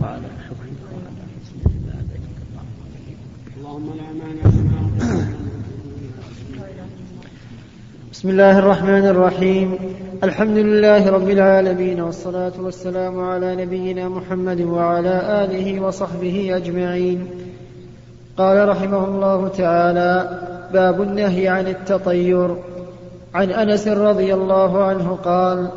وعلى حكمك وعلى حسن عبادتك اللهم لا مانع بسم الله الرحمن الرحيم. الحمد لله رب العالمين والصلاة والسلام على نبينا محمد وعلى آله وصحبه أجمعين. قال رحمه الله تعالى باب النهي عن التطير. عن أنس رضي الله عنه قال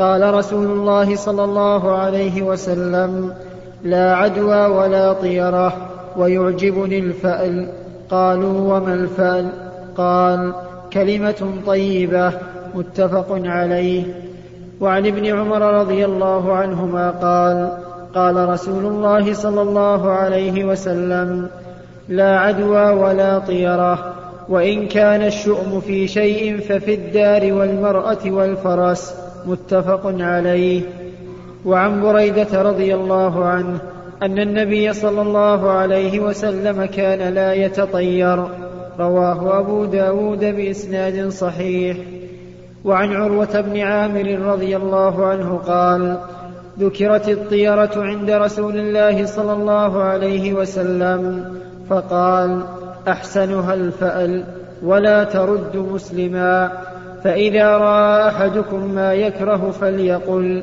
قال رسول الله صلى الله عليه وسلم لا عدوى ولا طيرة ويعجبني الفأل قالوا وما الفأل؟ قال كلمة طيبة متفق عليه. وعن ابن عمر رضي الله عنهما قال قال رسول الله صلى الله عليه وسلم لا عدوى ولا طيرة وإن كان الشؤم في شيء ففي الدار والمرأة والفرس. متفق عليه. وعن بريدة رضي الله عنه أن النبي صلى الله عليه وسلم كان لا يتطير. رواه أبو داود بإسناد صحيح. وعن عروة بن عامر رضي الله عنه قال ذكرت الطيرة عند رسول الله صلى الله عليه وسلم فقال أحسنها الفأل ولا ترد مسلما. فإذا رأى أحدكم ما يكره فليقل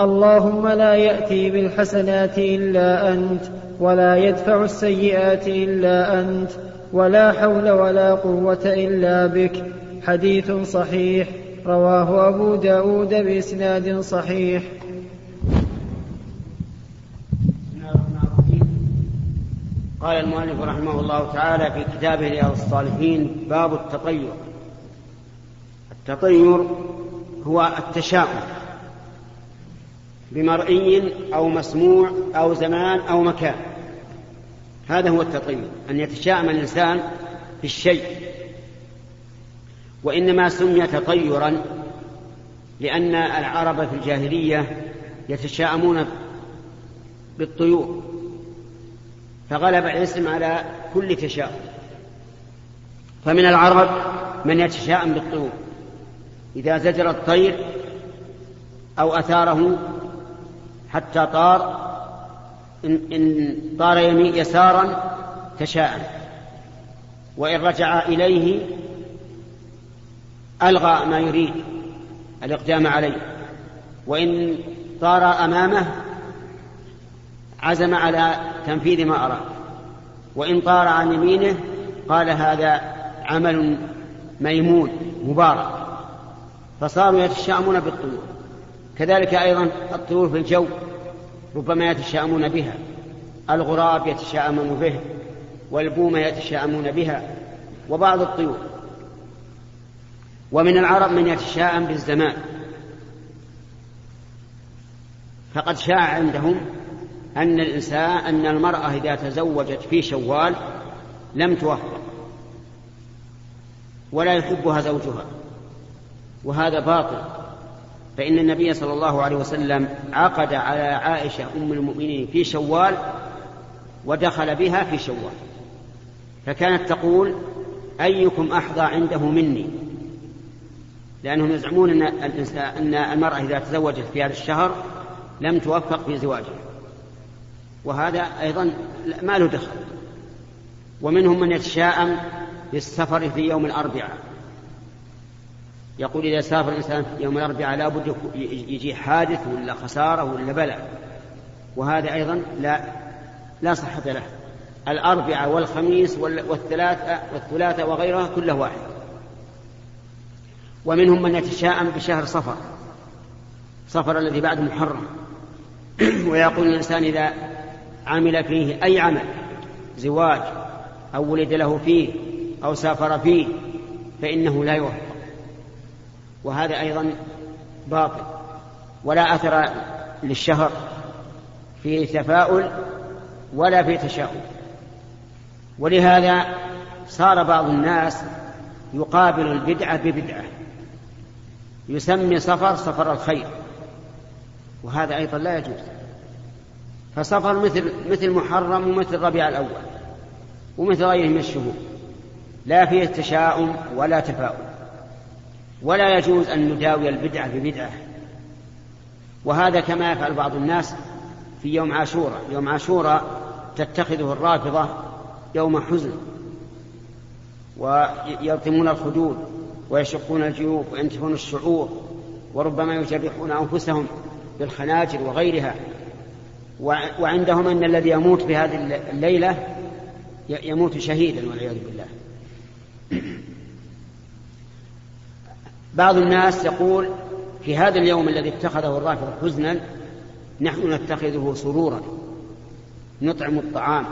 اللهم لا يأتي بالحسنات إلا أنت ولا يدفع السيئات إلا أنت ولا حول ولا قوة إلا بك. حديث صحيح رواه أبو داود بإسناد صحيح. قال المؤلف رحمه الله تعالى في كتابه رياض الصالحين باب التطير التطير هو التشاؤم بمرئي أو مسموع أو زمان أو مكان. هذا هو التطير أن يتشاءم الإنسان بالشيء وإنما سمي تطيرا لأن العرب في الجاهلية يتشاءمون بالطيور فغلب الاسم على كل تشاؤم. فمن العرب من يتشاءم بالطيور. إذا زجر الطير أو أثاره حتى طار إن, إن طار يسارا تشاءم. وإن رجع إليه ألغى ما يريد الإقدام عليه. وإن طار أمامه عزم على تنفيذ ما أراد. وإن طار عن يمينه قال هذا عمل ميمون مبارك. فصاروا يتشاءمون بالطيور. كذلك أيضا الطيور في الجو ربما يتشاءمون بها الغراب يتشاءمون به والبومة يتشاءمون بها وبعض الطيور. ومن العرب من يتشاءم بالزمان. فقد شاع عندهم أن الإنسان أن المرأة إذا تزوجت في شوال لم توفق ولا يحبها زوجها. وهذا باطل. فإن النبي صلى الله عليه وسلم عقد على عائشة أم المؤمنين في شوال ودخل بها في شوال. فكانت تقول أيكم أحظى عنده مني؟ لأنهم يزعمون أن, أن المرأة إذا تزوجت في هذا الشهر لم توفق في زواجها. وهذا أيضا ما له دخل. ومنهم من يتشاءم بالسفر في يوم الأربعاء. يقول إذا سافر الإنسان يوم الأربعاء لابد يجي حادث ولا خسارة ولا بلاء. وهذا أيضا لا لا صحة له. الأربعاء والخميس والثلاثة والثلاثة وغيرها كله واحد. ومنهم من يتشاءم بشهر صفر. صفر الذي بعد محرم. ويقول الإنسان إذا عمل فيه أي عمل زواج أو ولد له فيه أو سافر فيه فإنه لا يوفق وهذا أيضا باطل. ولا أثر للشهر في تفاؤل ولا في تشاؤم. ولهذا صار بعض الناس يقابل البدعة ببدعة. يسمي صفر صفر الخير. وهذا أيضا لا يجوز. فصفر مثل مثل محرم ومثل ربيع الأول. ومثل غيره من الشهور لا فيه تشاؤم ولا تفاؤل. ولا يجوز أن نداوي البدعة ببدعة. وهذا كما يفعل بعض الناس في يوم عاشوراء. يوم عاشوراء تتخذه الرافضة يوم حزن. ويلطمون الخدود ويشقون الجيوب وينتفون الشعور وربما يجرحون أنفسهم بالخناجر وغيرها. وعندهم أن الذي يموت في هذه الليلة يموت شهيدا والعياذ بالله. بعض الناس يقول في هذا اليوم الذي اتخذه الرافضة حزنا نحن نتخذه سرورا. نطعم الطعام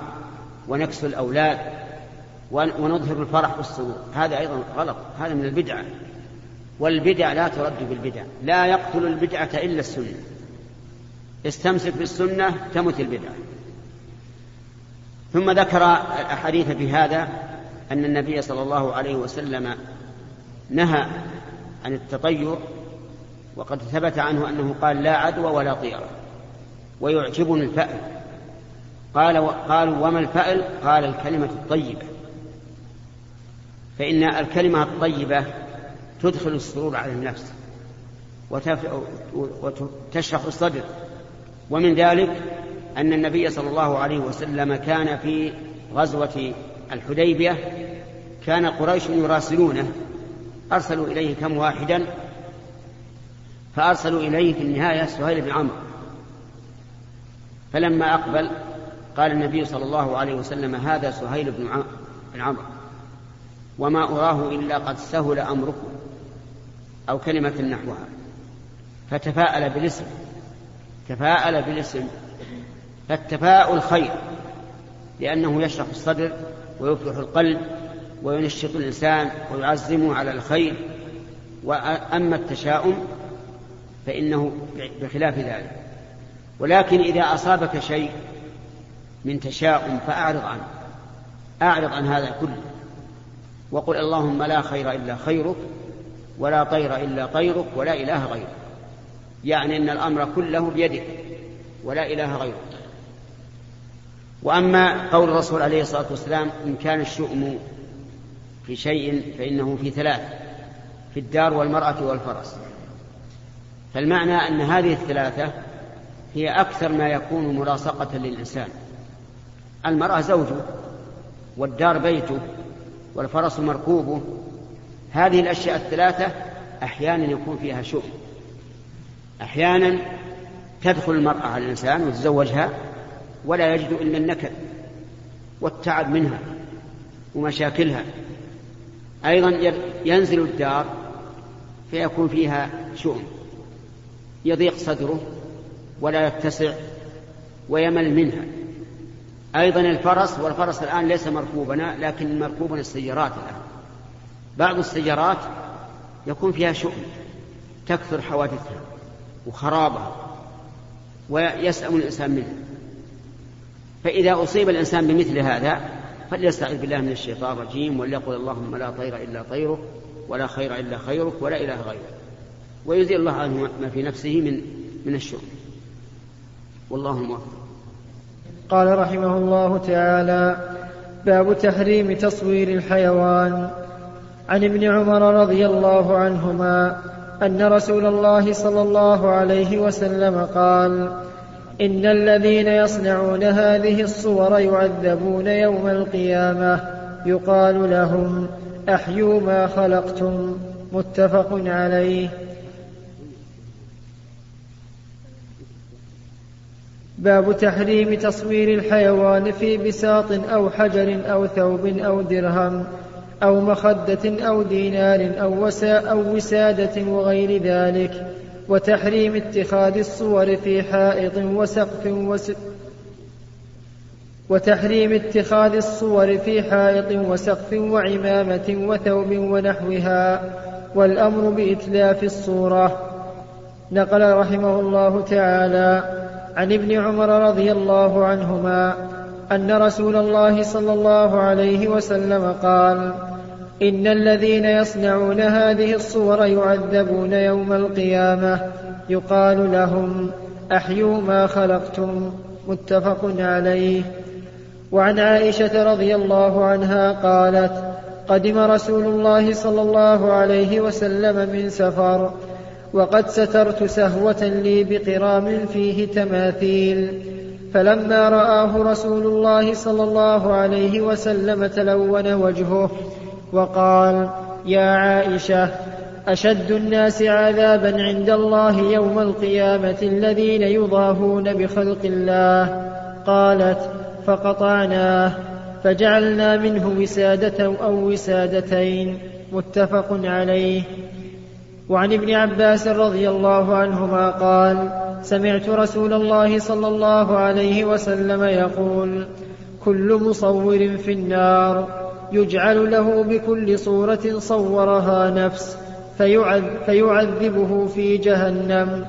ونكسو الأولاد ونظهر الفرح والسرور هذا أيضا غلط. هذا من البدعة والبدع لا ترد بالبدع. لا يقتل البدعة إلا السنة. استمسك بالسنة تمت البدعة ثم ذكر الأحاديث في هذا أن النبي صلى الله عليه وسلم نهى عن التطير وقد ثبت عنه أنه قال لا عدوى ولا طيرة ويعجبني الفأل. قال قالوا وما الفأل؟ قال الكلمة الطيبة. فإن الكلمة الطيبة تدخل السرور على النفس وتشرح الصدر. ومن ذلك أن النبي صلى الله عليه وسلم كان في غزوة الحديبية كان قريش يراسلونه أرسلوا إليه كم واحدا؟ فأرسلوا إليه في النهاية سهيل بن عمرو. فلما أقبل قال النبي صلى الله عليه وسلم هذا سهيل بن عمرو. وما أراه إلا قد سهل أمركم. أو كلمة نحوها. فتفاءل بالاسم. تفاءل بالاسم. فالتفاؤل خير لأنه يشرح الصدر ويفرح القلب. وينشط الإنسان ويعزمه على الخير وأما التشاؤم فإنه بخلاف ذلك. ولكن إذا أصابك شيء من تشاؤم فأعرض عنه أعرض عن هذا كله. وقل اللهم لا خير إلا خيرك ولا طير إلا طيرك ولا إله غيرك. يعني أن الأمر كله بيدك ولا إله غيرك. وأما قول الرسول عليه الصلاة والسلام إن كان الشؤم في شيء فإنه في ثلاث في الدار والمرأة والفرس. فالمعنى أن هذه الثلاثة هي أكثر ما يكون ملاصقة للإنسان. المرأة زوجه والدار بيته والفرس مركوبه. هذه الأشياء الثلاثة أحيانا يكون فيها شؤم. أحيانا تدخل المرأة على الإنسان ويتزوجها ولا يجد إلا النكد والتعب منها ومشاكلها. أيضا ينزل الدار فيكون فيها شؤم. يضيق صدره ولا يتسع ويمل منها. أيضا الفرس والفرس الآن ليس مركوبنا لكن مركوبنا السيارات الآن. بعض السيارات يكون فيها شؤم تكثر حوادثها وخرابها ويسأم الإنسان منها. فإذا أصيب الإنسان بمثل هذا فليستعذ بالله من الشيطان الرجيم وليقل اللهم لا طير إلا طيرك ولا خير إلا خيرك ولا إله غيرك. ويزيل الله عنه ما في نفسه من من الشؤم والله موفق. قال رحمه الله تعالى باب تحريم تصوير الحيوان. عن ابن عمر رضي الله عنهما أن رسول الله صلى الله عليه وسلم قال إن الذين يصنعون هذه الصور يعذبون يوم القيامة. يقال لهم أحيوا ما خلقتم. متفق عليه. باب تحريم تصوير الحيوان في بساط أو حجر أو ثوب أو درهم أو مخدة أو دينار أو, وسا أو وسادة وغير ذلك. وتحريم اتخاذ الصور في حائط وسقف وس وتحريم اتخاذ الصور في حائط وسقف وعمامة وثوب ونحوها والأمر بإتلاف الصورة. نقل رحمه الله تعالى عن ابن عمر رضي الله عنهما أن رسول الله صلى الله عليه وسلم قال إن الذين يصنعون هذه الصور يعذبون يوم القيامة. يقال لهم أحيوا ما خلقتم متفق عليه. وعن عائشة رضي الله عنها قالت قدم رسول الله صلى الله عليه وسلم من سفر وقد سترت سهوة لي بقرام فيه تماثيل. فلما رآه رسول الله صلى الله عليه وسلم تلون وجهه وقال يا عائشة أشد الناس عذابا عند الله يوم القيامة الذين يضاهون بخلق الله. قالت فقطعناه فجعلنا منه وسادة أو وسادتين. متفق عليه. وعن ابن عباس رضي الله عنهما قال سمعت رسول الله صلى الله عليه وسلم يقول كل مصور في النار. يجعل له بكل صورة صورها نفس فيعذبه في جهنم.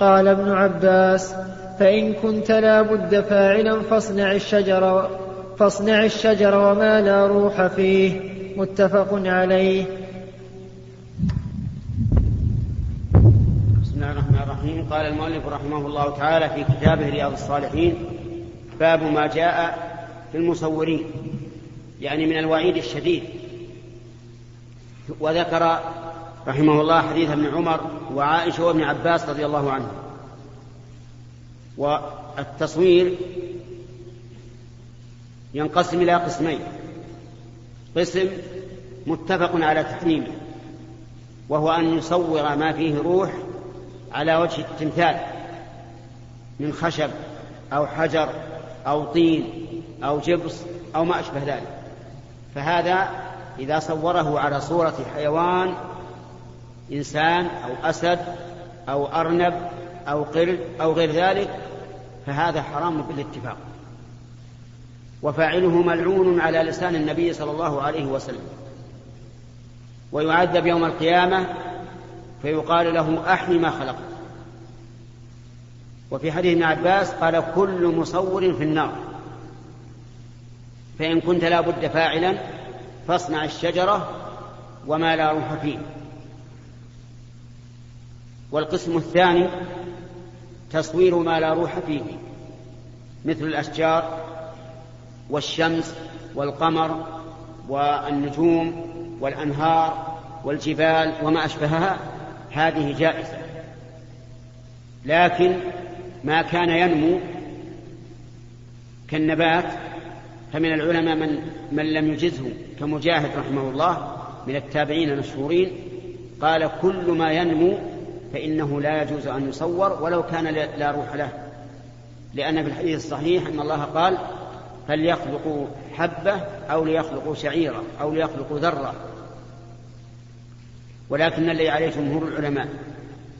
قال ابن عباس فإن كنت لا بد فاعلا فاصنع الشجر فاصنع الشجر وما لا روح فيه. متفق عليه. بسم الله الرحمن الرحيم. قال المؤلف رحمه الله تعالى في كتابه رياض الصالحين باب ما جاء في المصورين. يعني من الوعيد الشديد. وذكر رحمه الله حديث ابن عمر وعائشة وابن عباس رضي الله عنهم والتصوير ينقسم إلى قسمين. قسم متفق على تحريمه وهو أن يصور ما فيه روح على وجه التمثال من خشب أو حجر أو طين أو جبس أو ما أشبه ذلك. فهذا إذا صوره على صورة حيوان إنسان أو أسد أو أرنب أو قرد أو غير ذلك فهذا حرام بالاتفاق. وفاعله ملعون على لسان النبي صلى الله عليه وسلم. ويعذب يوم القيامة فيقال له احي ما خلقت. وفي حديث ابن عباس قال كل مصور في النار. فإن كنت لا بد فاعلا فاصنع الشجرة وما لا روح فيه. والقسم الثاني تصوير ما لا روح فيه مثل الأشجار والشمس والقمر والنجوم والأنهار والجبال وما أشبهها هذه جائزة. لكن ما كان ينمو كالنبات فمن العلماء من من لم يجزه كمجاهد رحمه الله من التابعين المشهورين قال كل ما ينمو فإنه لا يجوز أن يصور ولو كان لا روح له. لأن في الحديث الصحيح أن الله قال فليخلقوا حبة أو ليخلقوا شعيرة أو ليخلقوا ذرة؟ ولكن الذي عليه جمهور العلماء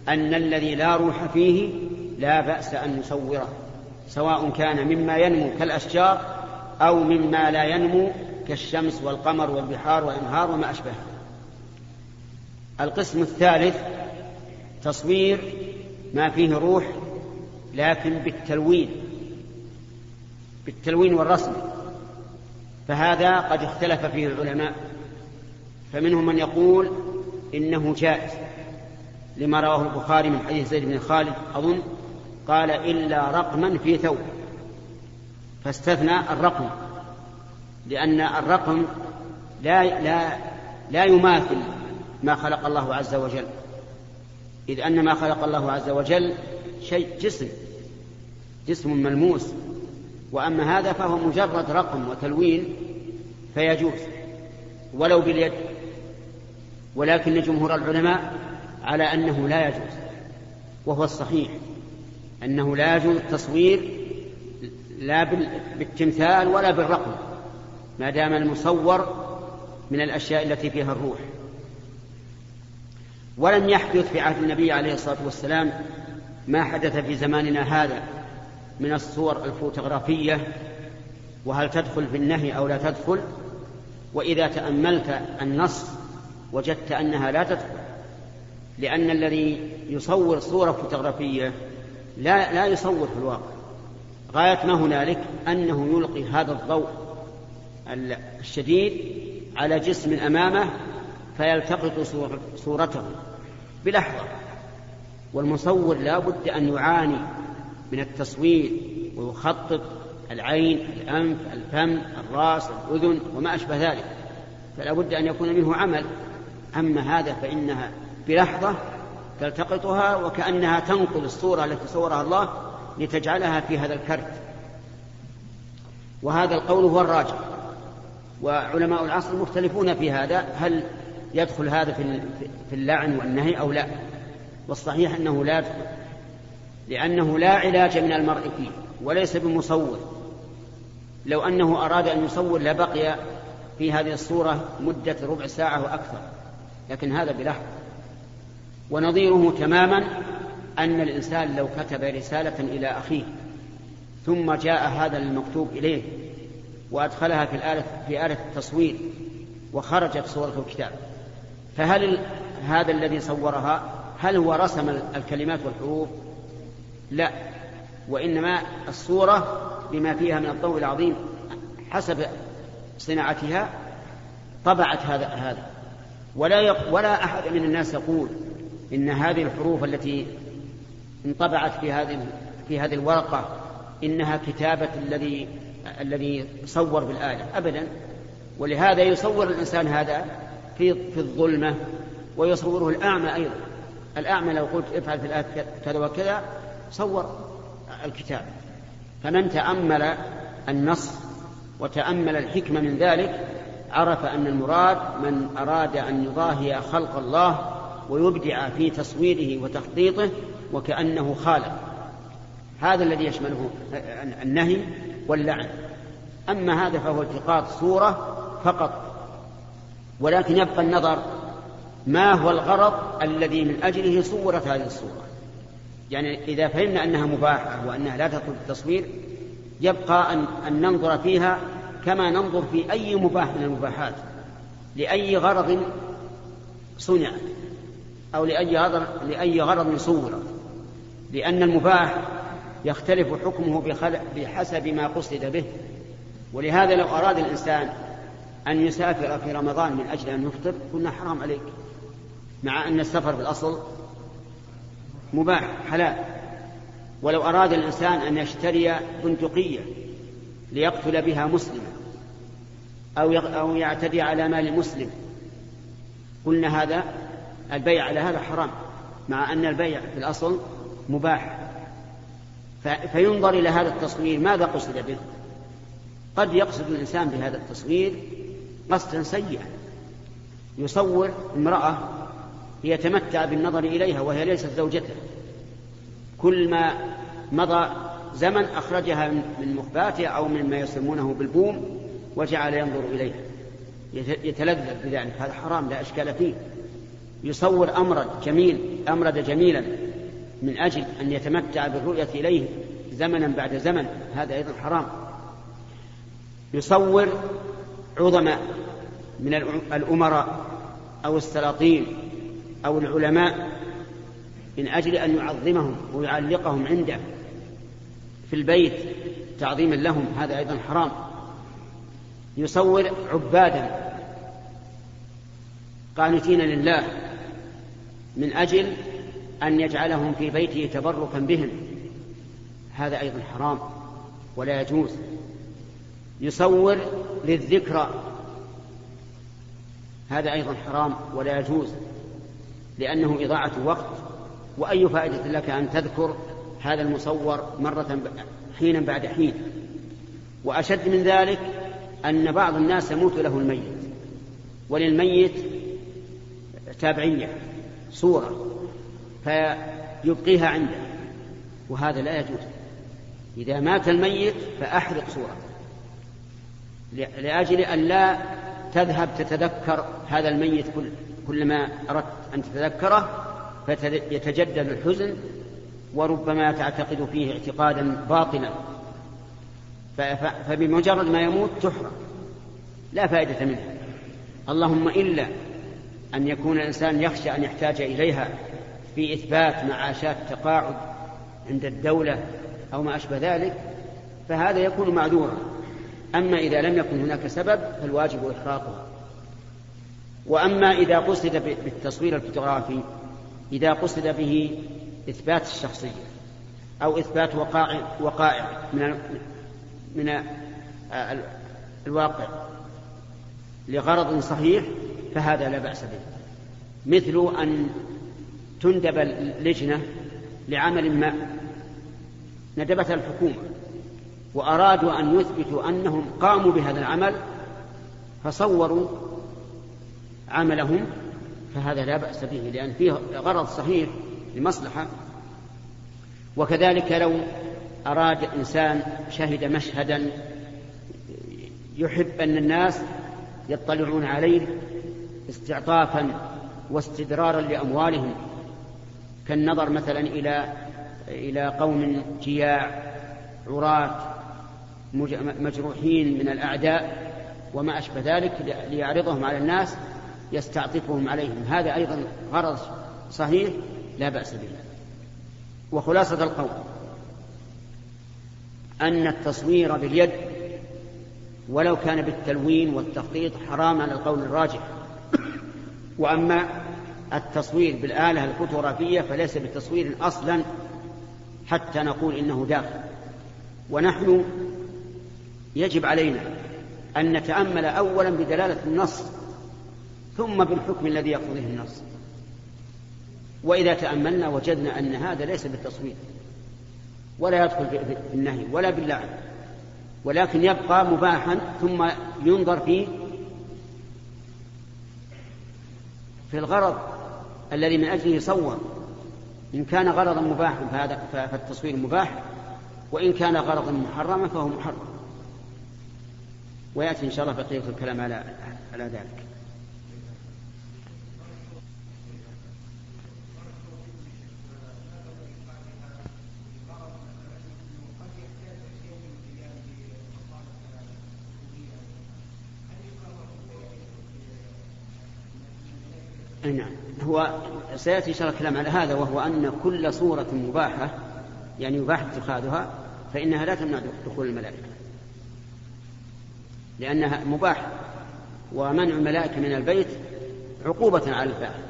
أن الذي لا روح فيه لا بأس أن يصوره سواء كان مما ينمو كالأشجار أو مما لا ينمو كالشمس والقمر والبحار والأنهار وما أشبه القسم الثالث تصوير ما فيه روح لكن بالتلوين بالتلوين والرسم. فهذا قد اختلف فيه العلماء. فمنهم من يقول إنه جائز. لما رواه البخاري من حديث زيد بن خالد أظن قال إلا رقما في ثوب. فاستثنى الرقم لأن الرقم لا لا لا يماثل ما خلق الله عز وجل. إذ أن ما خلق الله عز وجل شيء جسم جسم ملموس. وأما هذا فهو مجرد رقم وتلوين فيجوز ولو باليد. ولكن جمهور العلماء على أنه لا يجوز وهو الصحيح أنه لا يجوز التصوير لا بالتمثال ولا بالرقم ما دام المصور من الأشياء التي فيها الروح. ولم يحدث في عهد النبي عليه الصلاة والسلام ما حدث في زماننا هذا من الصور الفوتوغرافية وهل تدخل في النهي أو لا تدخل؟ وإذا تأملت النص وجدت أنها لا تدخل لأن الذي يصور صورة فوتوغرافية لا لا يصور في الواقع. غاية ما هنالك أنه يلقي هذا الضوء الشديد على جسم أمامه فيلتقط صورته. بلحظة. والمصور لا بد أن يعاني من التصوير ويخطط العين الأنف الفم الرأس الأذن وما أشبه ذلك. فلا بد أن يكون منه عمل. أما هذا فإنها بلحظة تلتقطها وكأنها تنقل الصورة التي صورها الله لتجعلها في هذا الكرت. وهذا القول هو الراجح. وعلماء العصر مختلفون في هذا هل يدخل هذا في اللعن والنهي أو لا؟ والصحيح أنه لا يدخل لأنه لا علاج من المرء فيه وليس بمصور. لو أنه أراد أن يصور لبقي في هذه الصورة مدة ربع ساعة وأكثر لكن هذا بلحظة. ونظيره تماما أن الإنسان لو كتب رسالة إلى أخيه ثم جاء هذا المكتوب إليه وأدخلها في الآلة في آلة التصوير وخرجت صورة الكتاب. فهل هذا الذي صورها هل هو رسم الكلمات والحروف؟ لا. وإنما الصورة بما فيها من الضوء العظيم حسب صناعتها طبعت هذا هذا. ولا ولا أحد من الناس يقول إن هذه الحروف التي انطبعت في هذه في هذه الورقة إنها كتابة الذي الذي صور بالآلة أبدا. ولهذا يصور الإنسان هذا في في الظلمة ويصوره الأعمى أيضا. الأعمى لو قلت افعل في الآية كذا وكذا صور الكتاب. فمن تأمل النص وتأمل الحكمة من ذلك عرف أن المراد من أراد أن يضاهي خلق الله ويبدع في تصويره وتخطيطه وكأنه خالق. هذا الذي يشمله النهي واللعن. أما هذا فهو التقاط صورة فقط ولكن يبقى النظر ما هو الغرض الذي من أجله صورت هذه الصورة. يعني إذا فهمنا أنها مباحة وأنها لا تدخل التصوير يبقى أن, أن ننظر فيها كما ننظر في أي مباح من المباحات لأي غرض صنع أو لأي غرض, لأي غرض صور لأن المباح يختلف حكمه بحسب ما قصد به. ولهذا لو أراد الإنسان أن يسافر في رمضان من أجل أن يفطر قلنا حرام عليك. مع أن السفر بالأصل مباح حلال. ولو أراد الإنسان أن يشتري بندقية ليقتل بها مسلما أو أو يعتدي على مال مسلم قلنا هذا البيع على هذا حرام. مع أن البيع في الأصل مباح. فينظر إلى هذا التصوير ماذا قصد به؟ قد يقصد الإنسان بهذا التصوير قصدا سيئا. يصور امرأة ليتمتع بالنظر إليها وهي ليست زوجته. كل ما مضى زمن أخرجها من مخباتها أو مما يسمونه بالبوم وجعل ينظر إليها. يتلذذ بذلك. هذا حرام لا أشكال فيه. يصور أمرا جميل أمرد جميلا. من أجل أن يتمتع بالرؤية إليه زمنا بعد زمن. هذا أيضا حرام. يصور عظماء من الأمراء أو السلاطين أو العلماء من أجل أن يعظمهم ويعلقهم عنده في البيت تعظيما لهم. هذا أيضا حرام. يصور عبادا قانتين لله من أجل أن يجعلهم في بيته تبركا بهم. هذا أيضا حرام ولا يجوز. يصور للذكرى هذا أيضا حرام ولا يجوز لأنه إضاعة وقت. وأي فائدة لك أن تذكر هذا المصور مرة حينا بعد حين؟ وأشد من ذلك أن بعض الناس يموت له الميت. وللميت تابعية صورة. فيبقيها عنده. وهذا لا يجوز. إذا مات الميت فأحرق صورة. لأجل أن لا تذهب تتذكر هذا الميت كل كلما أردت أن تتذكره فيتجدد الحزن وربما تعتقد فيه اعتقادا باطلا. فبمجرد ما يموت تحرق. لا فائدة منها اللهم إلا أن يكون الإنسان يخشى أن يحتاج إليها. في إثبات معاشات تقاعد عند الدولة أو ما أشبه ذلك فهذا يكون معذورا. أما إذا لم يكن هناك سبب فالواجب إحراقها وأما إذا قصد بالتصوير الفوتوغرافي إذا قصد به إثبات الشخصية أو إثبات وقائع وقائع من من الواقع لغرض صحيح فهذا لا بأس به. مثل أن تندب لجنة لعمل ما ندبتها الحكومة وأرادوا أن يثبتوا أنهم قاموا بهذا العمل فصوروا عملهم فهذا لا بأس به لأن فيه غرض صحيح لمصلحة. وكذلك لو أراد إنسان شهد مشهدا يحب أن الناس يطلعون عليه استعطافا واستدرارا لأموالهم كالنظر مثلا إلى إلى قوم جياع عراة مجروحين من الأعداء وما أشبه ذلك ليعرضهم على الناس يستعطفهم عليهم. هذا أيضا غرض صحيح لا بأس به. وخلاصة القول أن التصوير باليد ولو كان بالتلوين والتخطيط حرام على القول الراجح. وأما التصوير بالآلة الفوتوغرافية فليس بتصوير أصلا حتى نقول إنه داخل. ونحن يجب علينا أن نتأمل أولا بدلالة النص ثم بالحكم الذي يقتضيه النص. وإذا تأملنا وجدنا أن هذا ليس بالتصوير ولا يدخل في النهي ولا باللعن ولكن يبقى مباحا ثم ينظر فيه في الغرض الذي من أجله صور. إن كان غرضا مباحا فهذا فالتصوير مباح. وإن كان غرضا محرما فهو محرم. ويأتي إن شاء الله بقية الكلام على على ذلك. نعم. هو سيأتي الله الكلام على هذا وهو أن كل صورة مباحة يعني يباح اتخاذها فإنها لا تمنع دخول الملائكة. لأنها مباح ومنع الملائكة من البيت عقوبة على الفاعل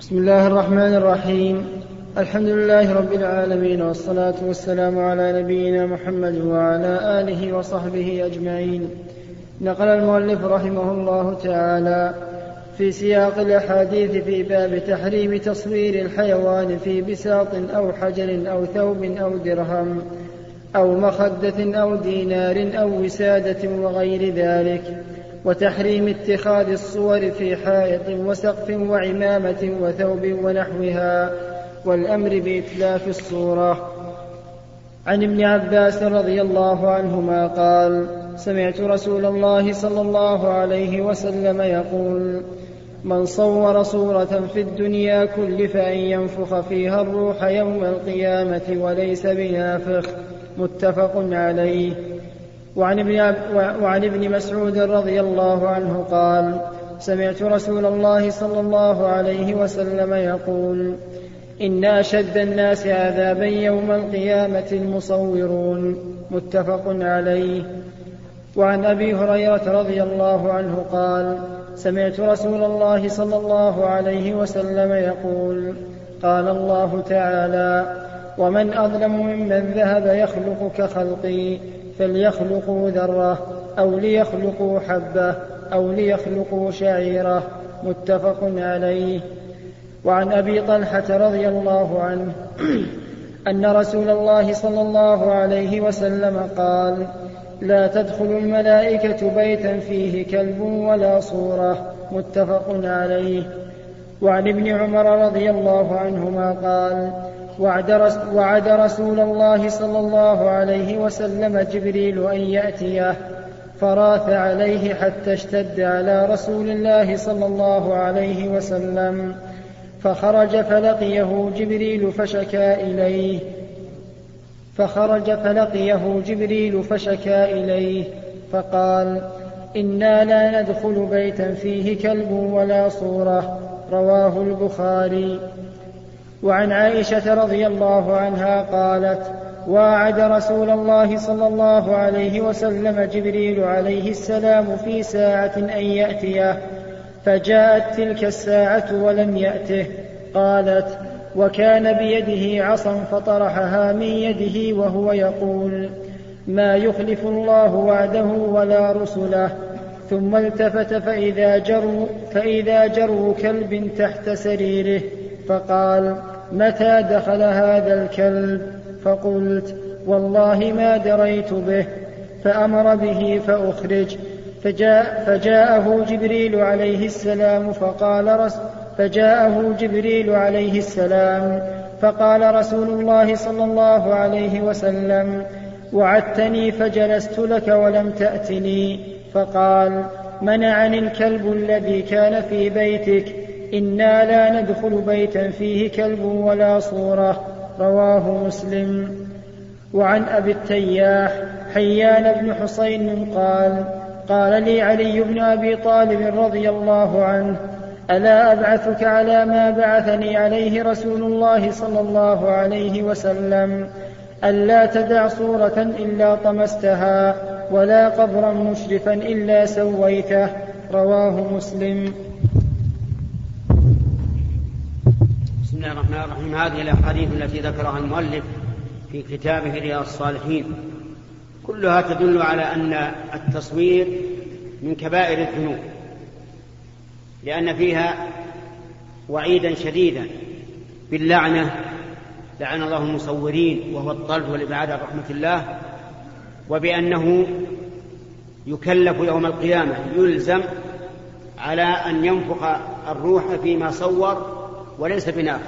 بسم الله الرحمن الرحيم. الحمد لله رب العالمين والصلاة والسلام على نبينا محمد وعلى آله وصحبه أجمعين. نقل المؤلف رحمه الله تعالى في سياق الأحاديث في باب تحريم تصوير الحيوان في بساط أو حجر أو ثوب أو درهم أو مخدة أو دينار أو وسادة وغير ذلك وتحريم اتخاذ الصور في حائط وسقف وعمامة وثوب ونحوها والأمر بإتلاف الصورة. عن ابن عباس رضي الله عنهما قال سمعت رسول الله صلى الله عليه وسلم يقول من صور صورة في الدنيا كلف أن ينفخ فيها الروح يوم القيامة وليس بنافخ. متفق عليه. وعن ابن, وعن ابن مسعود رضي الله عنه قال سمعت رسول الله صلى الله عليه وسلم يقول إن أشد الناس عذابا يوم القيامة المصورون. متفق عليه. وعن أبي هريرة رضي الله عنه قال سمعت رسول الله صلى الله عليه وسلم يقول قال الله تعالى ومن أظلم ممن ذهب يخلق كخلقي فليخلقوا ذرة أو ليخلقوا حبة أو ليخلقوا شعيرة. متفق عليه. وعن أبي طلحة رضي الله عنه أن رسول الله صلى الله عليه وسلم قال لا تدخل الملائكة بيتا فيه كلب ولا صورة. متفق عليه. وعن ابن عمر رضي الله عنهما قال وعد, رس وعد رسول الله صلى الله عليه وسلم جبريل أن يأتيه فراث عليه حتى اشتد على رسول الله صلى الله عليه وسلم. فخرج فلقيه جبريل فشكا إليه. فخرج فلقيه جبريل فشكا إليه. فقال إنا لا ندخل بيتا فيه كلب ولا صورة. رواه البخاري. وعن عائشة رضي الله عنها قالت واعد رسول الله صلى الله عليه وسلم جبريل عليه السلام في ساعة أن يأتيه. فجاءت تلك الساعة ولم يأته قالت وكان بيده عصا فطرحها من يده وهو يقول ما يخلف الله وعده ولا رسله. ثم التفت فإذا جروا, فإذا جروا كلب تحت سريره فقال متى دخل هذا الكلب؟ فقلت والله ما دريت به. فأمر به فأخرج. فجاء فجاءه جبريل عليه السلام فقال رس فجاءه جبريل عليه السلام فقال رسول الله صلى الله عليه وسلم وعدتني فجلست لك ولم تأتني فقال منعني الكلب الذي كان في بيتك إنا لا ندخل بيتا فيه كلب ولا صورة رواه مسلم. وعن أبي التياح حيان بن حسين قال قال لي علي بن أبي طالب رضي الله عنه ألا أبعثك على ما بعثني عليه رسول الله صلى الله عليه وسلم ألا تدع صورة إلا طمستها ولا قبرا مشرفا إلا سويته. رواه مسلم. بسم الله الرحمن الرحيم. هذه الأحاديث التي ذكرها المؤلف في كتابه رياض الصالحين. كلها تدل على أن التصوير من كبائر الذنوب لأن فيها وعيدا شديدا باللعنة لعن الله المصورين وهو الطرد والإبعاد عن رحمة الله وبأنه يكلف يوم القيامة يلزم على أن ينفخ الروح فيما صور وليس بنافخ.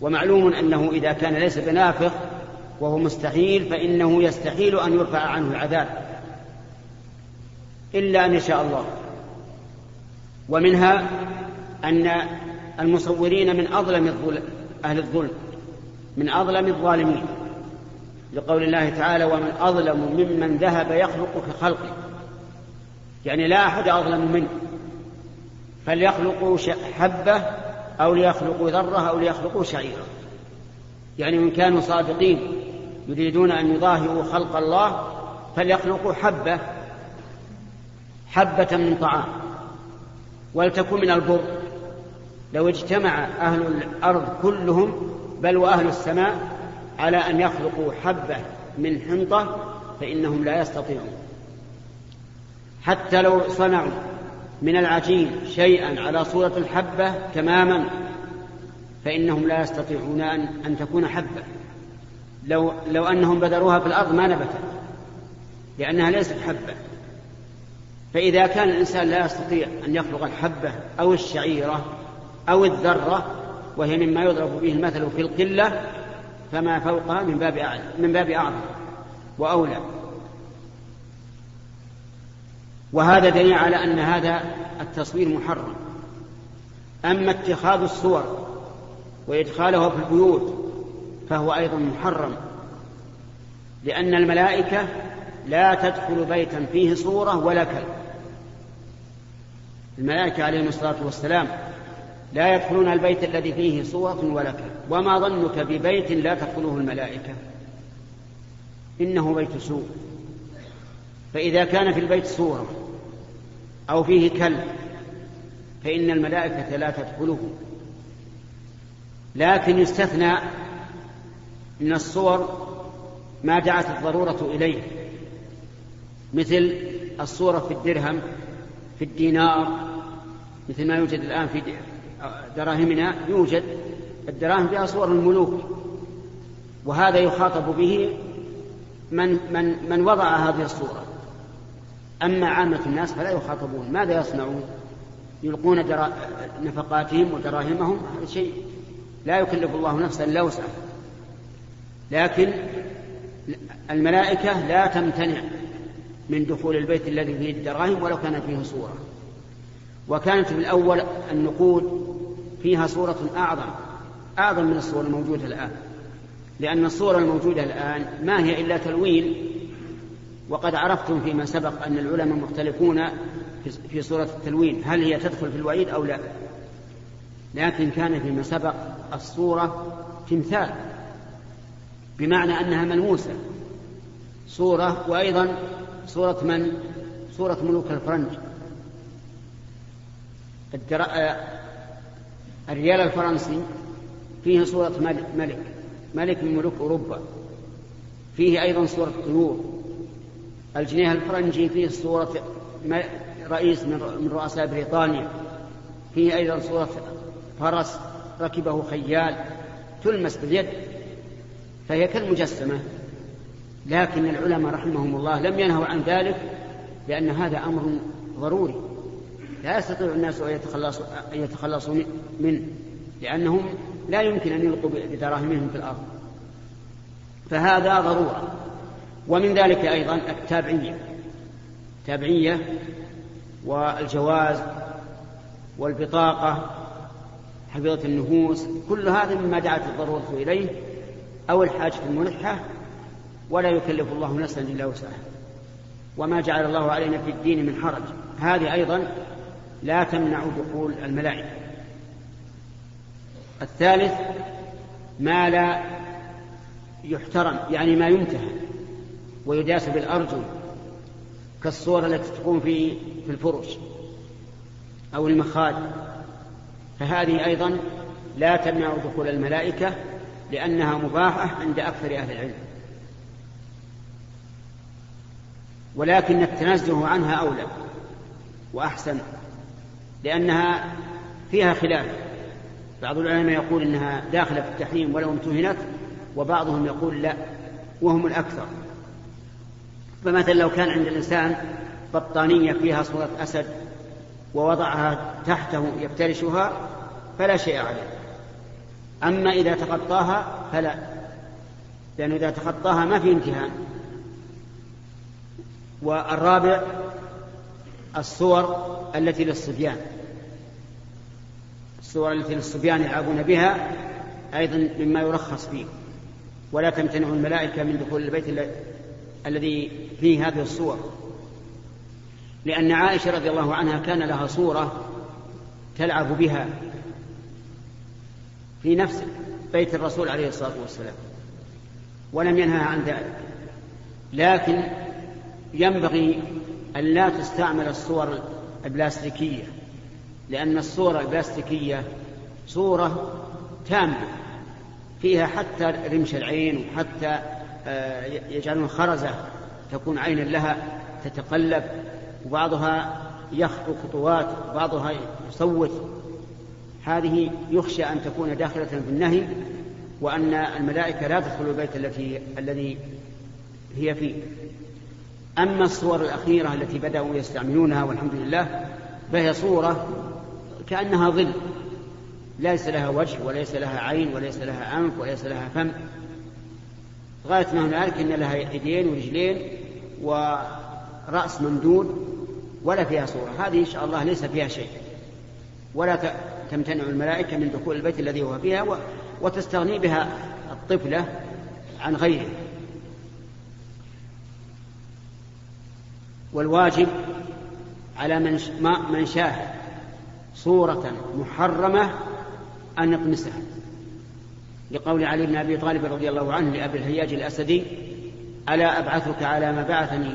ومعلوم أنه إذا كان ليس بنافخ وهو مستحيل فإنه يستحيل أن يرفع عنه العذاب إلا أن يشاء الله. ومنها أن المصورين من أظلم أهل الظلم من أظلم الظالمين. لقول الله تعالى ومن أظلم ممن ذهب يخلق كخلقه. يعني لا أحد أظلم منه. فليخلقوا حبة أو ليخلقوا ذرة أو ليخلقوا شعيرة. يعني إن كانوا صادقين يريدون أن يظاهروا خلق الله فليخلقوا حبة حبة من طعام. ولتكن من البر. لو اجتمع أهل الأرض كلهم بل وأهل السماء على أن يخلقوا حبة من حنطة فإنهم لا يستطيعون. حتى لو صنعوا من العجين شيئا على صورة الحبة تماما فإنهم لا يستطيعون أن, أن تكون حبة. لو, لو أنهم بذروها في الأرض ما نبتت لأنها ليست حبة. فإذا كان الإنسان لا يستطيع أن يخلق الحبة أو الشعيرة أو الذرة وهي مما يضرب به المثل في القلة فما فوقها من باب أعلى من باب أعظم وأولى. وهذا دليل على أن هذا التصوير محرم. أما اتخاذ الصور وإدخالها في البيوت فهو أيضا محرم لأن الملائكة لا تدخل بيتا فيه صورة ولا كلب. الملائكة عليهم الصلاة والسلام لا يدخلون البيت الذي فيه صورة ولا كلب. وما ظنك ببيت لا تدخله الملائكة؟ إنه بيت سوء فإذا كان في البيت صورة أو فيه كلب فإن الملائكة لا تدخله. لكن يستثنى من الصور ما دعت الضرورة إليه مثل الصورة في الدرهم في الدينار مثل ما يوجد الآن في دراهمنا يوجد الدراهم فيها صور الملوك وهذا يخاطب به من من من وضع هذه الصورة أما عامة الناس فلا يخاطبون ماذا يصنعون؟ يلقون درا... نفقاتهم ودراهمهم هذا شيء لا يكلف الله نفسا الا وسعها لكن الملائكة لا تمتنع من دخول البيت الذي فيه الدراهم ولو كانت فيه صورة. وكانت في الأول النقود فيها صورة أعظم أعظم من الصور الموجودة الآن. لأن الصورة الموجودة الآن ما هي إلا تلوين وقد عرفتم فيما سبق أن العلماء مختلفون في صورة التلوين هل هي تدخل في الوعيد أو لا. لكن كان فيما سبق الصورة تمثال. بمعنى أنها ملموسة. صورة وأيضا صورة من؟ صورة ملوك الفرنج. الريال الفرنسي فيه صورة ملك ملك من ملوك أوروبا. فيه أيضا صورة طيور. الجنيه الفرنجي فيه صورة رئيس من رؤساء بريطانيا. فيه أيضا صورة فرس ركبه خيال تلمس باليد. فهي كالمجسمة. لكن العلماء رحمهم الله لم ينهوا عن ذلك لأن هذا أمر ضروري. لا يستطيع الناس أن يتخلصوا, أن يتخلصوا منه لأنهم لا يمكن أن يلقوا بدراهمهم في الأرض. فهذا ضرورة. ومن ذلك أيضا التابعية. التابعية والجواز والبطاقة حفظة النفوس كل هذا مما دعت الضرورة إليه. أو الحاجة الملحة ولا يكلف الله نفسا إلا وسعها. وما جعل الله علينا في الدين من حرج. هذه أيضا لا تمنع دخول الملائكة. الثالث ما لا يحترم يعني ما ينتهى ويداس بالأرجل كالصور التي تكون في في الفرش أو المخاد فهذه أيضا لا تمنع دخول الملائكة لأنها مباحة عند أكثر أهل العلم. ولكن التنزه عنها أولى وأحسن لأنها فيها خلاف. بعض العلماء يقول إنها داخلة في التحريم ولو امتهنت وبعضهم يقول لا وهم الأكثر. فمثلا لو كان عند الإنسان بطانية فيها صورة أسد ووضعها تحته يفترشها فلا شيء عليه. أما إذا تخطاها فلا لأنه إذا تخطاها ما في امتهان. والرابع الصور التي للصبيان. الصور التي للصبيان يلعبون بها أيضا مما يرخص فيه. ولا تمتنع الملائكة من دخول البيت الذي فيه هذه الصور. لأن عائشة رضي الله عنها كان لها صورة تلعب بها. في نفس بيت الرسول عليه الصلاة والسلام. ولم ينهها عن ذلك. لكن ينبغي أن لا تستعمل الصور البلاستيكية لأن الصورة البلاستيكية صورة تامة. فيها حتى رمش العين وحتى آه، يجعلون خرزة تكون عينا لها تتقلب. وبعضها يخطو خطوات وبعضها يصوت هذه يخشى أن تكون داخلة في النهي وأن الملائكة لا تدخل البيت التي الذي هي فيه. أما الصور الأخيرة التي بدأوا يستعملونها والحمد لله فهي صورة كأنها ظل. ليس لها وجه وليس لها عين وليس لها أنف وليس لها فم. غاية ما هنالك أن لها يدين ورجلين ورأس ممدود ولا فيها صورة. هذه إن شاء الله ليس فيها شيء. ولا تمتنع الملائكة من دخول البيت الذي هو فيها وتستغني بها الطفلة عن غيره. والواجب على من من شاهد صورة محرمة أن يطمسها. لقول علي بن أبي طالب رضي الله عنه لأبي الهياج الأسدي ألا أبعثك على ما بعثني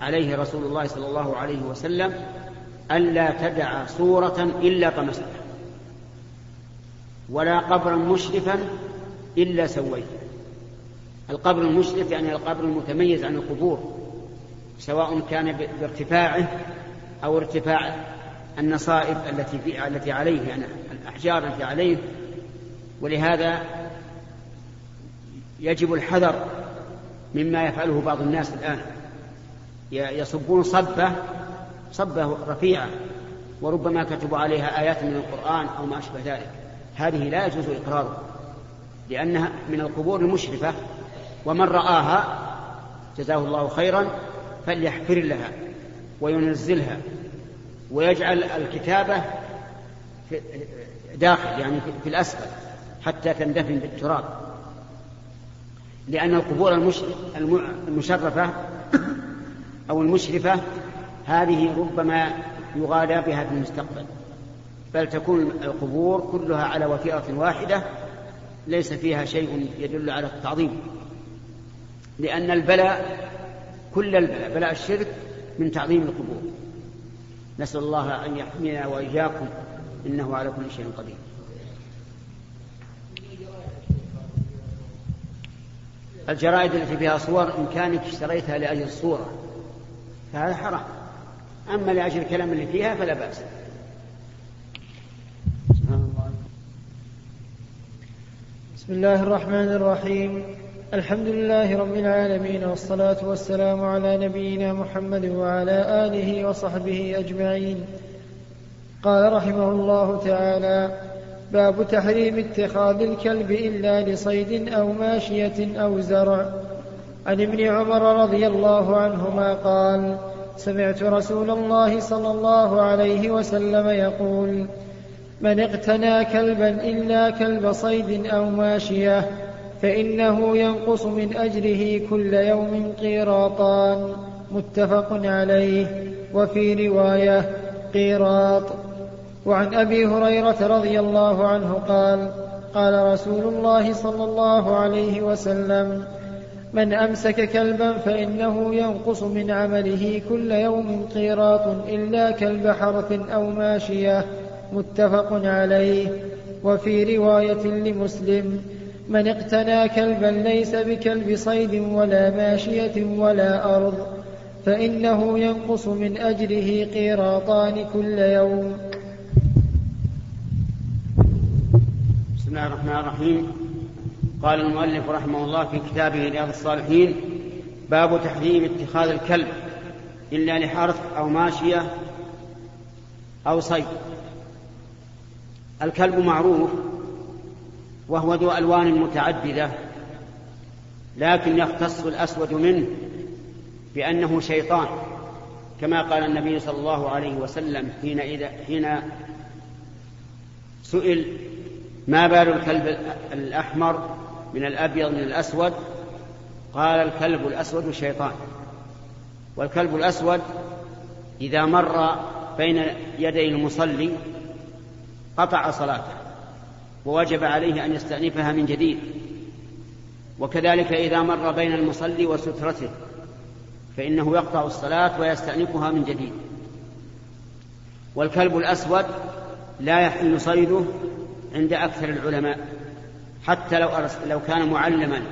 عليه رسول الله صلى الله عليه وسلم ألا تدع صورة إلا طمستها ولا قبرا مشرفا إلا سويته. القبر المشرف يعني القبر المتميز عن القبور سواء كان بارتفاعه أو ارتفاع النصائب التي في التي عليه يعني الأحجار التي عليه. ولهذا يجب الحذر مما يفعله بعض الناس الآن. يصبون صبة صبة رفيعة وربما كتبوا عليها آيات من القرآن أو ما أشبه ذلك. هذه لا يجوز إقرارها لأنها من القبور المشرفة ومن رآها جزاه الله خيرا فليحفر لها وينزلها ويجعل الكتابة داخل يعني في الأسفل حتى تندفن بالتراب. لأن القبور المشرفة أو المشرفة هذه ربما يغالى بها في المستقبل. بل تكون القبور كلها على وتيرة واحدة ليس فيها شيء يدل على التعظيم. لأن البلاء كل البلاء بلاء الشرك من تعظيم القبور. نسأل الله أن يحمينا وإياكم إنه على كل شيء قدير. الجرائد التي فيها صور إن كانت اشتريتها لأجل الصورة فهذا حرام. أما لأجل الكلام اللي فيها فلا بأس. بسم الله الرحمن الرحيم. الحمد لله رب العالمين والصلاة والسلام على نبينا محمد وعلى آله وصحبه أجمعين. قال رحمه الله تعالى باب تحريم اتخاذ الكلب إلا لصيد أو ماشية أو زرع. عن ابن عمر رضي الله عنهما قال سمعت رسول الله صلى الله عليه وسلم يقول من اقتنى كلبا إلا كلب صيد أو ماشية فإنه ينقص من أجره كل يوم قيراطان. متفق عليه. وفي رواية قيراط. وعن أبي هريرة رضي الله عنه قال قال رسول الله صلى الله عليه وسلم من أمسك كلبا فإنه ينقص من عمله كل يوم قيراط إلا كلب حرث أو ماشية. متفق عليه. وفي رواية لمسلم من اقتنى كلبا ليس بكلب صيد ولا ماشية ولا أرض فإنه ينقص من أجره قيراطان كل يوم. بسم الله الرحمن الرحيم. قال المؤلف رحمه الله في كتابه رياض الصالحين باب تحريم اتخاذ الكلب إلا لحرث أو ماشية أو صيد. الكلب معروف وهو ذو ألوان متعددة لكن يختص الأسود منه بأنه شيطان كما قال النبي صلى الله عليه وسلم حين إذا حين سئل ما بال الكلب الأحمر من الأبيض من الأسود؟ قال الكلب الأسود شيطان. والكلب الأسود إذا مر بين يدي المصلي قطع صلاته ووجب عليه أن يستأنفها من جديد. وكذلك إذا مر بين المصلي وسترته فإنه يقطع الصلاة ويستأنفها من جديد. والكلب الأسود لا يحل صيده عند أكثر العلماء حتى لو, لو كان معلما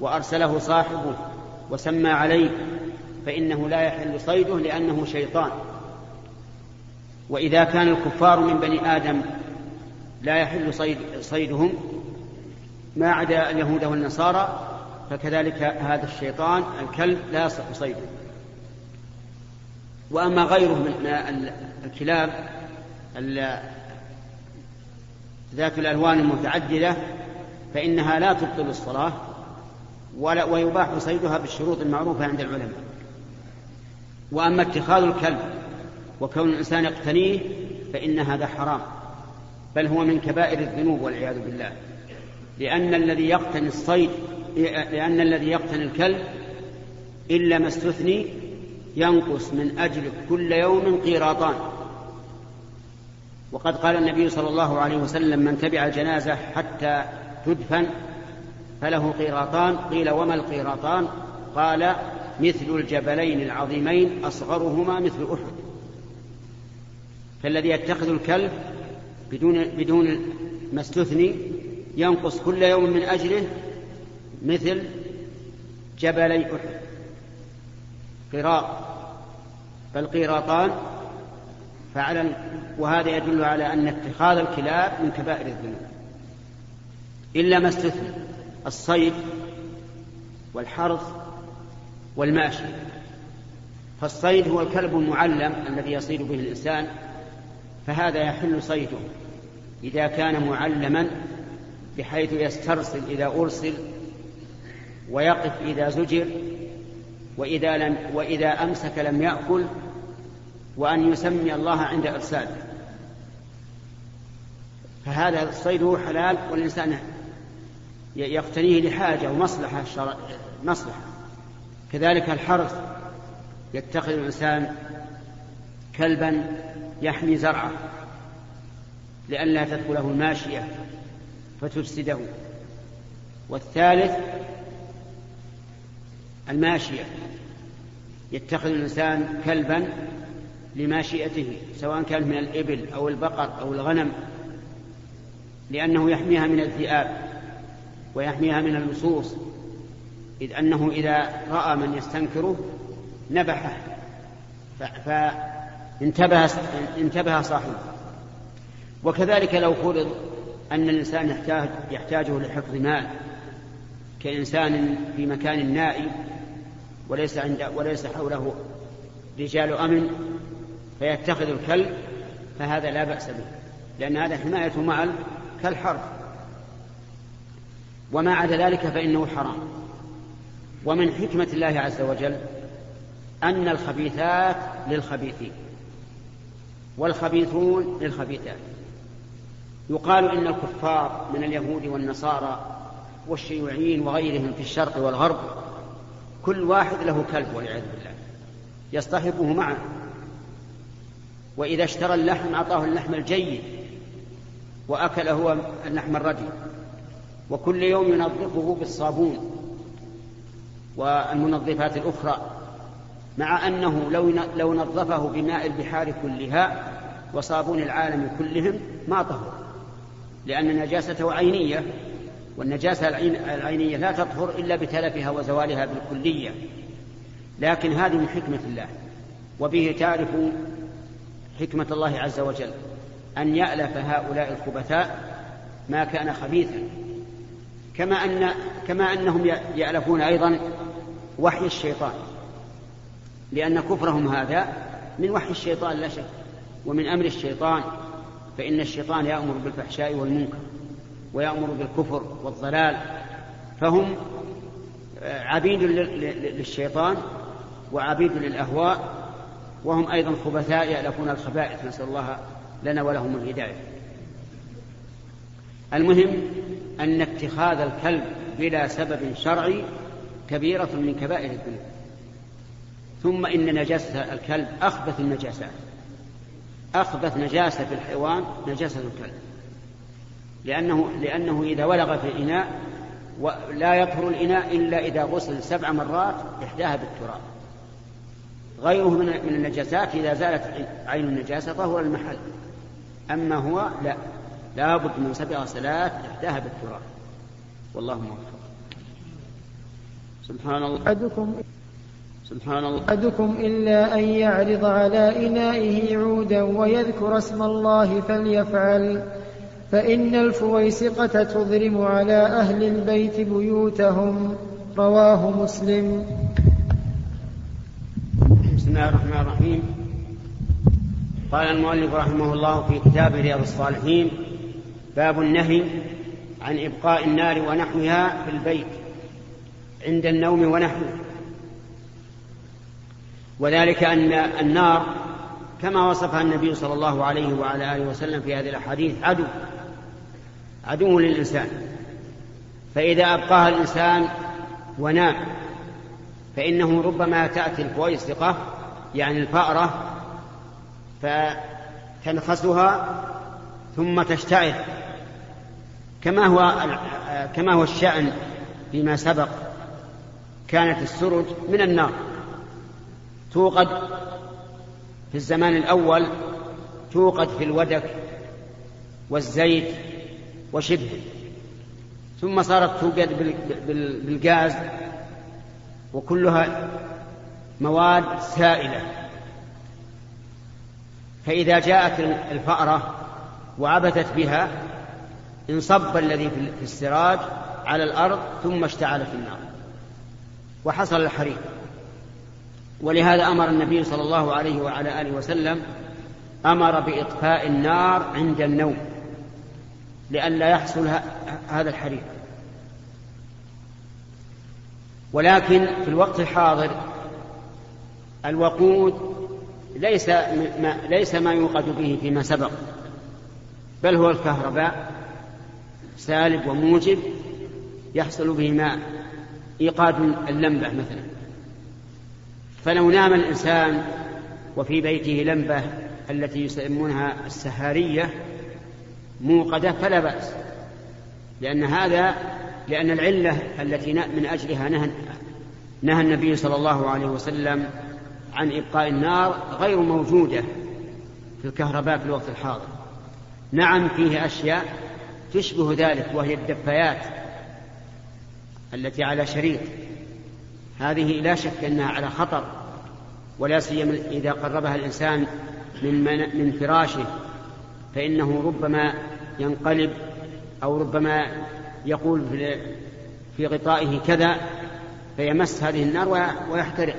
وأرسله صاحبه وسمى عليه فإنه لا يحل صيده لأنه شيطان. وإذا كان الكفار من بني آدم لا يحل صيد صيدهم ما عدا اليهود والنصارى فكذلك هذا الشيطان الكلب لا يصح صيده. وأما غيره من الكلاب ذات الألوان المتعددة فإنها لا تبطل الصلاة ولا ويباح صيدها بالشروط المعروفة عند العلماء. وأما اتخاذ الكلب وكون الإنسان يقتنيه فإن هذا حرام. بل هو من كبائر الذنوب والعياذ بالله. لأن الذي يقتني الصيد لأن الذي يقتني الكلب إلا ما استثني ينقص من أجل كل يوم قيراطان. وقد قال النبي صلى الله عليه وسلم من تبع الجنازة حتى تدفن فله قيراطان. قيل وما القيراطان؟ قال مثل الجبلين العظيمين أصغرهما مثل أحد. فالذي يتخذ الكلب بدون بدون ما استثني ينقص كل يوم من أجله مثل جبلي أحد. قراط فالقيراطان فعلى وهذا يدل على أن اتخاذ الكلاب من كبائر الذنوب. إلا ما استثنى الصيد والحرث والماشي. فالصيد هو الكلب المعلم الذي يصيد به الإنسان فهذا يحل صيده إذا كان معلما بحيث يسترسل إذا أرسل ويقف إذا زجر وإذا, لم وإذا أمسك لم يأكل وأن يسمي الله عند إرساله. فهذا الصيد حلال والإنسان يقتنيه لحاجة ومصلحة شرع مصلحة. كذلك الحرث يتخذ الإنسان كلبا يحمي زرعه لئلا تدخله الماشية فتفسده. والثالث الماشية يتخذ الإنسان كلبا لماشيته سواء كانت من الإبل أو البقر أو الغنم لأنه يحميها من الذئاب ويحميها من اللصوص إذ أنه إذا رأى من يستنكره نبحه. فانتبه انتبه صاحبه. وكذلك لو فرض أن الإنسان يحتاج يحتاجه لحفظ مال كإنسان في مكان نائي وليس عند وليس حوله رجال أمن فيتخذ الكلب فهذا لا بأس به لأن هذا حماية مال كالحرب وما عدا ذلك فإنه حرام. ومن حكمة الله عز وجل أن الخبيثات للخبيثين. والخبيثون للخبيثات. يقال إن الكفار من اليهود والنصارى والشيوعيين وغيرهم في الشرق والغرب كل واحد له كلب والعياذ بالله. يصطحبه معه. وإذا اشترى اللحم أعطاه اللحم الجيد وأكل هو اللحم الردي وكل يوم ينظفه بالصابون والمنظفات الأخرى. مع أنه لو لو نظفه بماء البحار كلها وصابون العالم كلهم ما طهر لأن نجاسته عينية والنجاسة العينية لا تطهر إلا بتلفها وزوالها بالكلية. لكن هذه من حكمة الله وبه تعرف حكمة الله عز وجل أن يألف هؤلاء الخبثاء ما كان خبيثا. كما أن كما أنهم يألفون أيضا وحي الشيطان. لأن كفرهم هذا من وحي الشيطان لا شك ومن أمر الشيطان فإن الشيطان يأمر بالفحشاء والمنكر ويأمر بالكفر والضلال فهم عبيد للشيطان وعبيد للأهواء وهم أيضا خبثاء يألفون الخبائث نسأل الله لنا ولهم الهداية. المهم أن اتخاذ الكلب بلا سبب شرعي كبيرة من كبائر الذنوب. ثم إن نجاسة الكلب أخبث النجاسات أخبث نجاسة في الحيوان نجاسة الكلب. لأنه, لأنه إذا ولغ في الإناء لا يطهر الإناء إلا إذا غسل سبع مرات إحداها بالتراب. غيره من النجاسات إذا زالت عين النجاسة طهر المحل. أما هو لا. لا بد من سبع غسلات إحداها بالتراب. والله موفق. سبحان الله. سبحان الله. أحدكم إلا أن يعرض على إنائه عودا ويذكر اسم الله فليفعل. فإن الفويسقة تضرم على أهل البيت بيوتهم. رواه مسلم. بسم الله الرحمن الرحيم. قال المؤلف رحمه الله في كتاب رياض الصالحين باب النهي عن إبقاء النار ونحوها في البيت عند النوم ونحوه. وذلك أن النار كما وصفها النبي صلى الله عليه وعلى آله وسلم في هذه الأحاديث عدو عدو للإنسان. فإذا أبقاها الإنسان ونام فإنه ربما تأتي الفويسقة يعني الفأرة فتنخسها ثم تشتعل. كما هو كما هو الشأن فيما سبق كانت السرج من النار. توقد في الزمان الأول توقد في الودك والزيت وشبه ثم صارت توقد بالغاز وكلها مواد سائلة. فإذا جاءت الفأرة وعبثت بها انصب الذي في السراج على الأرض ثم اشتعل في النار. وحصل الحريق. ولهذا أمر النبي صلى الله عليه وعلى آله وسلم أمر بإطفاء النار عند النوم لئلا يحصل هذا الحريق. ولكن في الوقت الحاضر الوقود ليس ما ليس ما يوقد به فيما سبق بل هو الكهرباء سالب وموجب يحصل به ماء إيقاد اللمبة مثلا. فلو نام الإنسان وفي بيته لمبة التي يسمونها السهارية موقدة فلا بأس لأن هذا لأن العلة التي من أجلها نهى نهى النبي صلى الله عليه وسلم عن إبقاء النار غير موجودة في الكهرباء في الوقت الحاضر. نعم فيه أشياء تشبه ذلك وهي الدفايات التي على شريط هذه لا شك أنها على خطر ولا سيما إذا قربها الإنسان من من فراشه فإنه ربما ينقلب أو ربما يقول في غطائه كذا فيمس هذه النار ويحترق.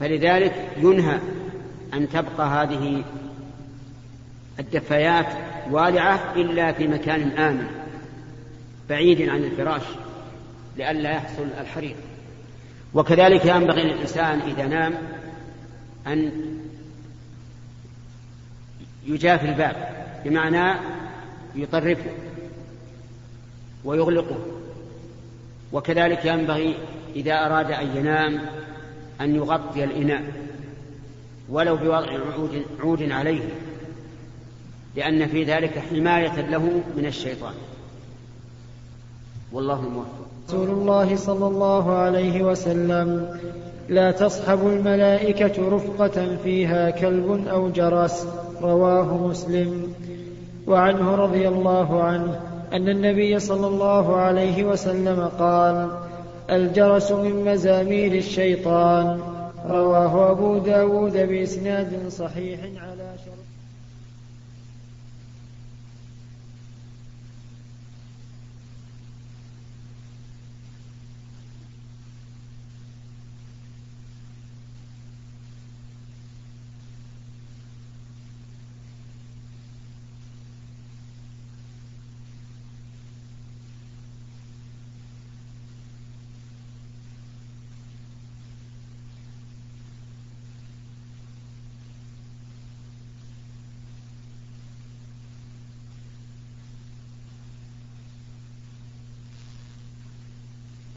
فلذلك ينهى أن تبقى هذه الدفايات والعة إلا في مكان آمن بعيد عن الفراش لئلا يحصل الحريق. وكذلك ينبغي للإنسان إذا نام أن يجافي الباب بمعنى يطرفه ويغلقه. وكذلك ينبغي إذا أراد أن ينام أن يغطي الإناء ولو بوضع عود, عود عليه لأن في ذلك حماية له من الشيطان. والله الموفق رسول الله صلى الله عليه وسلم لا تصحب الملائكة رفقة فيها كلب أو جرس رواه مسلم. وعنه رضي الله عنه أن النبي صلى الله عليه وسلم قال الجرس من مزامير الشيطان رواه أبو داود بإسناد صحيح على